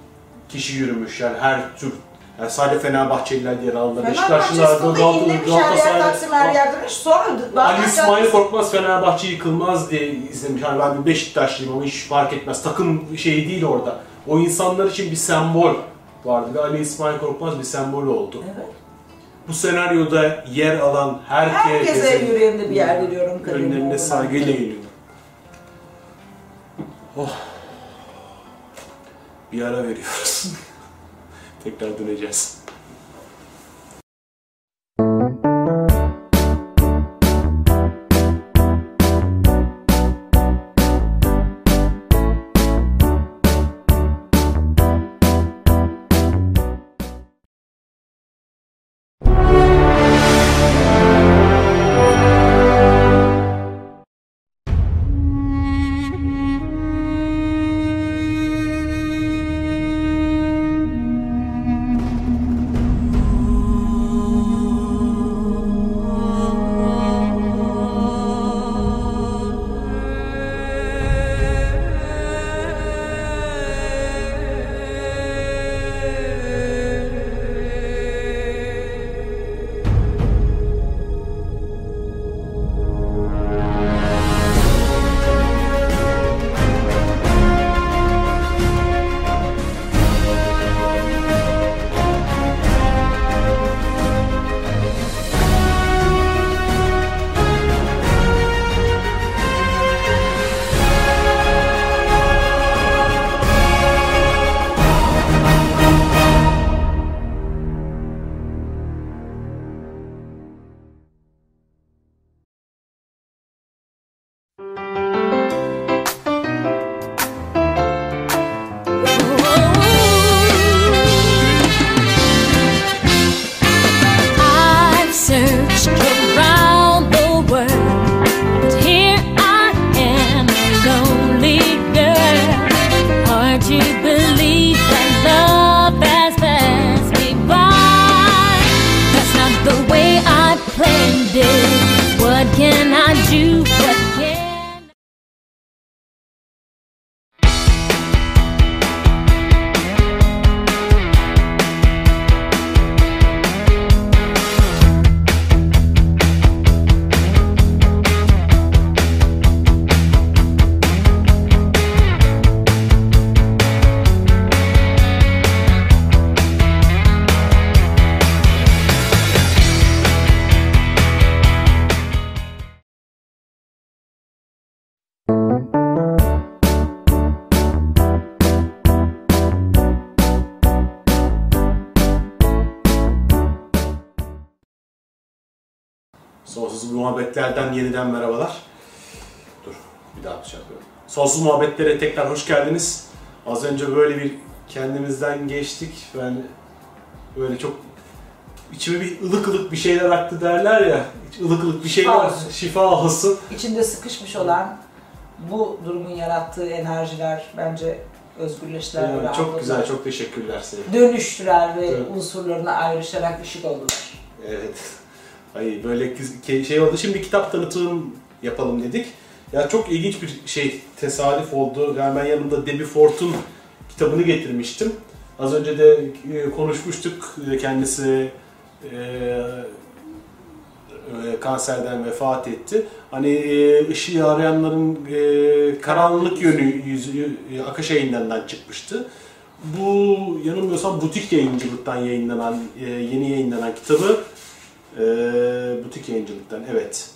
kişi yürümüş yani her tür yani sadece Fenerbahçeliler alanda. Fenerbahçe Beşiktaşlılar, stadı Galatasaray- yer yer demiş. Sonra Ali İsmail Korkmaz Fenerbahçe yıkılmaz diye izlemiş. Yani ben bir Beşiktaşlıyım ama hiç fark etmez. Takım şeyi değil orada. O insanlar için bir sembol vardı ve Ali İsmail Korkmaz bir sembol oldu. Evet. Bu senaryoda yer alan herkese, Herkese yüreğimde bir yer veriyorum. olduğuna. saygıyla geliyorum. Oh. Bir ara veriyoruz. *laughs* Tekrar döneceğiz. Muhabbetlerden yeniden merhabalar. Dur bir daha şey yapıyorum. Sonsuz muhabbetlere tekrar hoş geldiniz. Az önce böyle bir kendimizden geçtik. Ben böyle çok içime bir ılık ılık bir şeyler aktı derler ya. Ilık ılık bir şeyler, Şifa olsun. şifa olsun. İçinde sıkışmış olan bu durumun yarattığı enerjiler bence özgürleştiler. Yani ve çok güzel, çok teşekkürler sevgili. Dönüştüler ve Evet. unsurlarına ayrışarak ışık oldular. Evet. Ay böyle şey oldu. Şimdi kitap tanıtım yapalım dedik. Ya çok ilginç bir şey tesadüf oldu. Yani ben yanımda Debbie Fort'un kitabını getirmiştim. Az önce de e, konuşmuştuk. E, Kendisi e, kanserden vefat etti. Hani ışığı arayanların karanlık yönü yüzü Akış yayınlarından çıkmıştı. Bu yanılmıyorsam butik yayıncılıktan yayınlanan, yeni yayınlanan kitabı e, butik yayıncılıktan evet.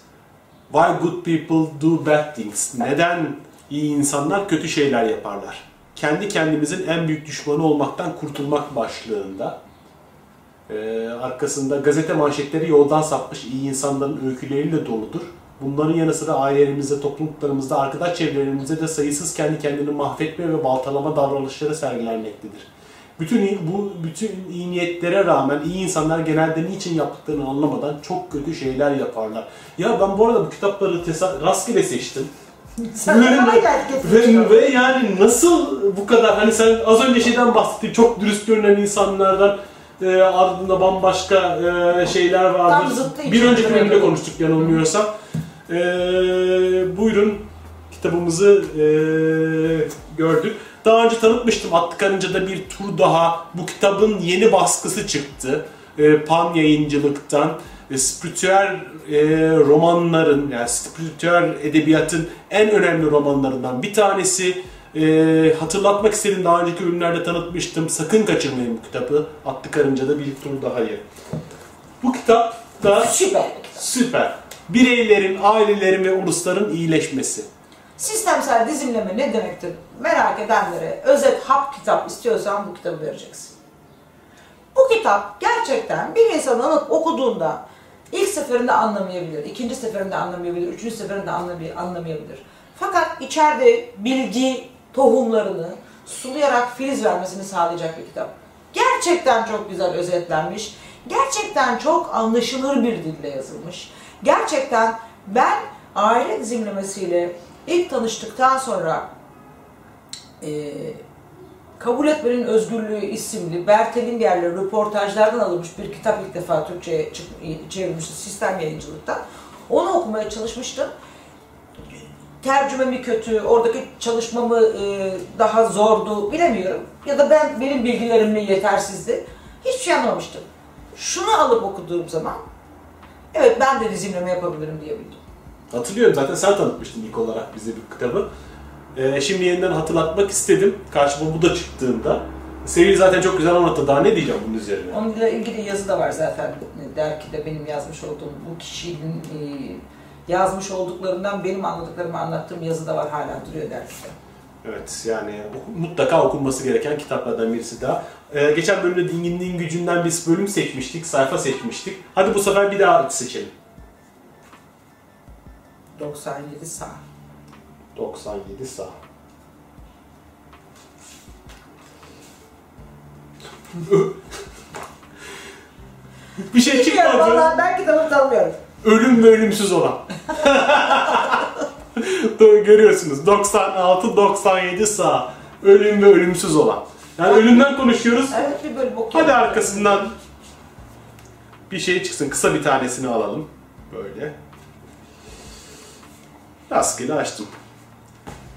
Why good people do bad things? Neden iyi insanlar kötü şeyler yaparlar? Kendi kendimizin en büyük düşmanı olmaktan kurtulmak başlığında. Ee, arkasında gazete manşetleri yoldan sapmış iyi insanların öyküleriyle doludur. Bunların yanı sıra ailelerimizde, topluluklarımızda, arkadaş çevrelerimizde de sayısız kendi kendini mahvetme ve baltalama davranışları sergilenmektedir. Bütün bu bütün iyi niyetlere rağmen iyi insanlar genelde niçin yaptıklarını anlamadan çok kötü şeyler yaparlar. Ya ben bu arada bu kitapları rastgele seçtim. *laughs* Sen Ve, ve yani nasıl bu kadar hani sen az önce şeyden bahsettin çok dürüst görünen insanlardan e, ardında bambaşka e, şeyler vardır. Bir önceki bölümde konuştuk yanılmıyorsam. E, buyurun kitabımızı e, gördük. Daha önce tanıtmıştım Atlı Karınca'da bir tur daha. Bu kitabın yeni baskısı çıktı. E, Pan yayıncılıktan. E, spiritüel e, romanların, yani spiritüel edebiyatın en önemli romanlarından bir tanesi. E, hatırlatmak istedim daha önceki ürünlerde tanıtmıştım. Sakın kaçırmayın bu kitabı. Atlı Karınca'da bir tur daha ye. Bu kitap da Süper süper. Bireylerin, ailelerin ve ulusların iyileşmesi. Sistemsel dizimleme ne demektir? Merak edenlere özet hap kitap istiyorsan bu kitabı vereceksin. Bu kitap gerçekten bir insanın alıp okuduğunda ilk seferinde anlamayabilir, ikinci seferinde anlamayabilir, üçüncü seferinde anlamay- anlamayabilir. Fakat içeride bilgi tohumlarını sulayarak filiz vermesini sağlayacak bir kitap. Gerçekten çok güzel özetlenmiş. Gerçekten çok anlaşılır bir dille yazılmış. Gerçekten ben aile dizimlemesiyle ilk tanıştıktan sonra e, Kabul Etmenin Özgürlüğü isimli Bertelinger'le röportajlardan alınmış bir kitap ilk defa Türkçe'ye çevrilmişti sistem yayıncılıktan. Onu okumaya çalışmıştım. Tercümemi kötü, oradaki çalışmamı e, daha zordu bilemiyorum. Ya da ben benim bilgilerim mi yetersizdi. Hiçbir şey anlamamıştım. Şunu alıp okuduğum zaman evet ben de dizimleme yapabilirim diyebildim. Hatırlıyorum zaten sen tanıtmıştın ilk olarak bize bir kitabı. Ee, şimdi yeniden hatırlatmak istedim. Karşıma bu da çıktığında. Sevgili zaten çok güzel anlattı. Daha ne diyeceğim bunun üzerine? Onunla ilgili yazı da var zaten. Dergide benim yazmış olduğum bu kişinin e, yazmış olduklarından benim anladıklarımı anlattığım yazı da var hala duruyor dergide. Evet yani mutlaka okunması gereken kitaplardan birisi daha. Ee, geçen bölümde dinginliğin gücünden biz bölüm seçmiştik, sayfa seçmiştik. Hadi bu sefer bir daha seçelim. 97 sağ. 97 sağ. *laughs* bir şey Bilmiyorum çıkmadı. vallahi ben kitabı tanımıyorum. Ölüm ve ölümsüz olan. *laughs* Doğru, Görüyorsunuz 96-97 sağ. Ölüm ve ölümsüz olan. Yani ölümden konuşuyoruz. Evet bir bölüm okuyalım. Hadi arkasından bir şey çıksın. Kısa bir tanesini alalım. Böyle. Rastgele açtım.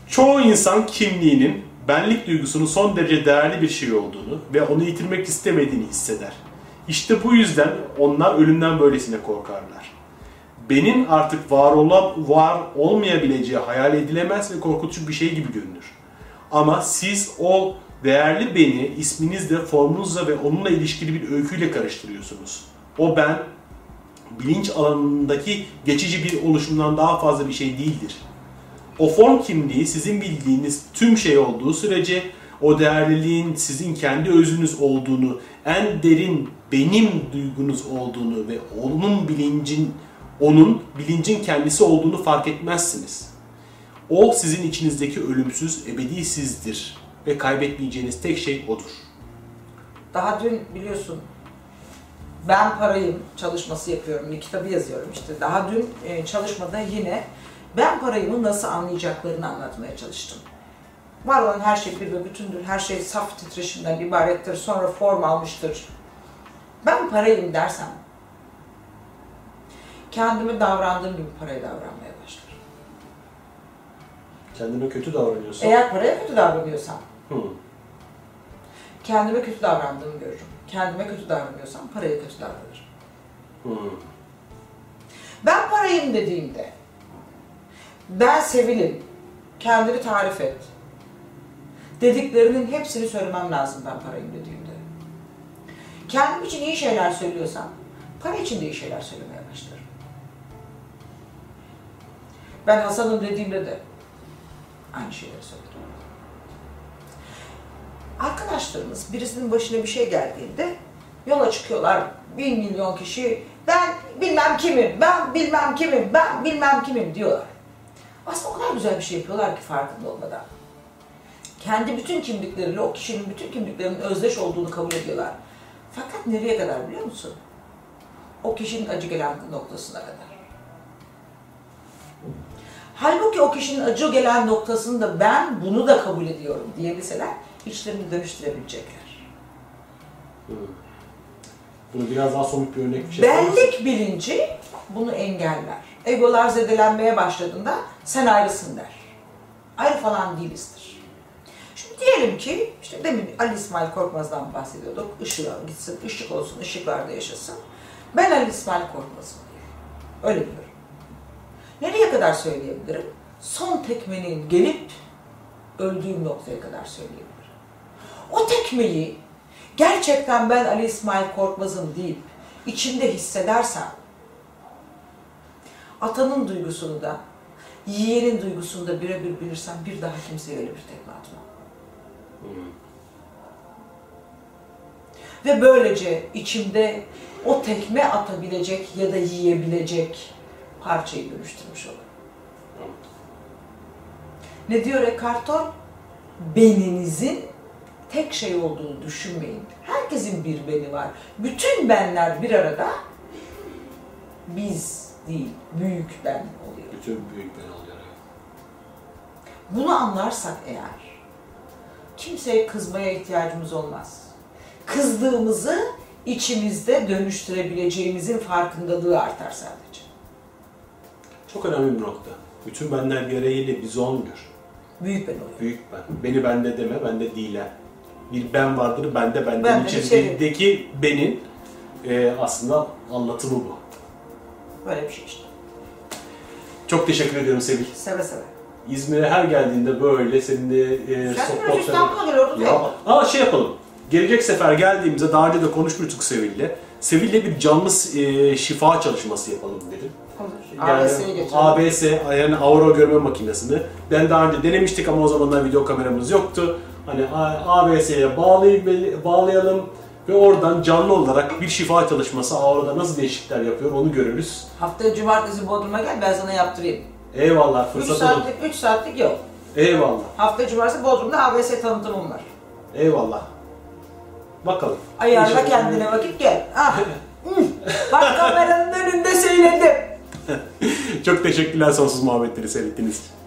Çoğu insan kimliğinin benlik duygusunun son derece değerli bir şey olduğunu ve onu yitirmek istemediğini hisseder. İşte bu yüzden onlar ölümden böylesine korkarlar. Benin artık var olan, var olmayabileceği hayal edilemez ve korkutucu bir şey gibi görünür. Ama siz o değerli beni isminizle, formunuzla ve onunla ilişkili bir öyküyle karıştırıyorsunuz. O ben bilinç alanındaki geçici bir oluşumdan daha fazla bir şey değildir. O form kimliği sizin bildiğiniz tüm şey olduğu sürece o değerliliğin sizin kendi özünüz olduğunu, en derin benim duygunuz olduğunu ve onun bilincin onun bilincin kendisi olduğunu fark etmezsiniz. O sizin içinizdeki ölümsüz, ebedi sizdir ve kaybetmeyeceğiniz tek şey odur. Daha dün biliyorsun ben parayım çalışması yapıyorum, bir kitabı yazıyorum işte. Daha dün e, çalışmada yine ben parayımı nasıl anlayacaklarını anlatmaya çalıştım. Var olan her şey bir ve bütündür, her şey saf titreşimden ibarettir, sonra form almıştır. Ben parayım dersem, kendime davrandığım gibi paraya davranmaya başlarım. Kendine kötü davranıyorsan... Eğer paraya kötü davranıyorsam, Hı. kendime kötü davrandığımı görürüm. Kendime kötü davranıyorsam paraya kötü davranırım. Hı. Ben parayım dediğimde, ben sevilim, kendini tarif et dediklerinin hepsini söylemem lazım ben parayım dediğimde. Kendim için iyi şeyler söylüyorsam, para için de iyi şeyler söylemeye başlarım. Ben Hasan'ım dediğimde de aynı şeyleri söylerim. Arkadaşlarımız birisinin başına bir şey geldiğinde yola çıkıyorlar. Bir milyon kişi ben bilmem kimim, ben bilmem kimim, ben bilmem kimim diyorlar. Aslında o kadar güzel bir şey yapıyorlar ki farkında olmadan. Kendi bütün kimlikleriyle o kişinin bütün kimliklerinin özdeş olduğunu kabul ediyorlar. Fakat nereye kadar biliyor musun? O kişinin acı gelen noktasına kadar. Halbuki o kişinin acı gelen noktasında ben bunu da kabul ediyorum diyebilseler içlerini dönüştürebilecekler. Hı. Bunu biraz daha somut bir örnek bir şey? Benlik bilinci bunu engeller. Egolar zedelenmeye başladığında sen ayrısın der. Ayrı falan değilizdir. Şimdi Diyelim ki işte demin Ali İsmail Korkmaz'dan bahsediyorduk. Işığa gitsin, ışık olsun, ışıklarda yaşasın. Ben Ali İsmail Korkmaz'ım. Öyle diyorum. Nereye kadar söyleyebilirim? Son tekmenin gelip öldüğüm noktaya kadar söyleyebilirim. O tekmeyi gerçekten ben Ali İsmail Korkmaz'ım deyip içimde hissedersem atanın duygusunu da yiyenin duygusunu da birebir bilirsem bir daha kimseye öyle bir tekme atmam. Ve böylece içimde o tekme atabilecek ya da yiyebilecek parçayı dönüştürmüş olurum. Ne diyor Eckhart Tolle? Beninizin tek şey olduğunu düşünmeyin. Herkesin bir beni var. Bütün benler bir arada biz değil, büyük ben oluyor. Bütün büyük ben oluyor. Bunu anlarsak eğer kimseye kızmaya ihtiyacımız olmaz. Kızdığımızı içimizde dönüştürebileceğimizin farkındalığı artar sadece. Çok önemli bir nokta. Bütün benler gelince biz olmuyor. Büyük ben oluyor. Büyük ben. Beni bende deme, bende değilen. Bir ben vardır, bende benden Benden içerideki benin e, aslında anlatımı bu. Böyle bir şey işte. Çok teşekkür ediyorum Sevil. Seve seve. İzmir'e her geldiğinde böyle seninle e, Sen sohbet- biraz İstanbul'a gel orada da Ya, aa şey yapalım. Gelecek sefer geldiğimizde daha önce de konuşmuştuk Sevil'le. Sevil'le bir canlı e, şifa çalışması yapalım dedim. Getirelim. ABS yani aura görme makinesini. Ben daha önce denemiştik ama o zamanlar video kameramız yoktu. Hani ABS'ye bağlay bağlayalım ve oradan canlı olarak bir şifa çalışması aurada nasıl değişiklikler yapıyor onu görürüz. Haftaya cumartesi Bodrum'a gel ben sana yaptırayım. Eyvallah 3 fırsat olur. saatlik, 3 saatlik yok. Eyvallah. Hafta cumartesi Bodrum'da ABS tanıtımım var. Eyvallah. Bakalım. Ayarla İnşallah. kendine vakit gel. Ah. *laughs* Bak kameranın önünde söyledim. Çok teşekkürler sonsuz muhabbetleri seyrettiğiniz için.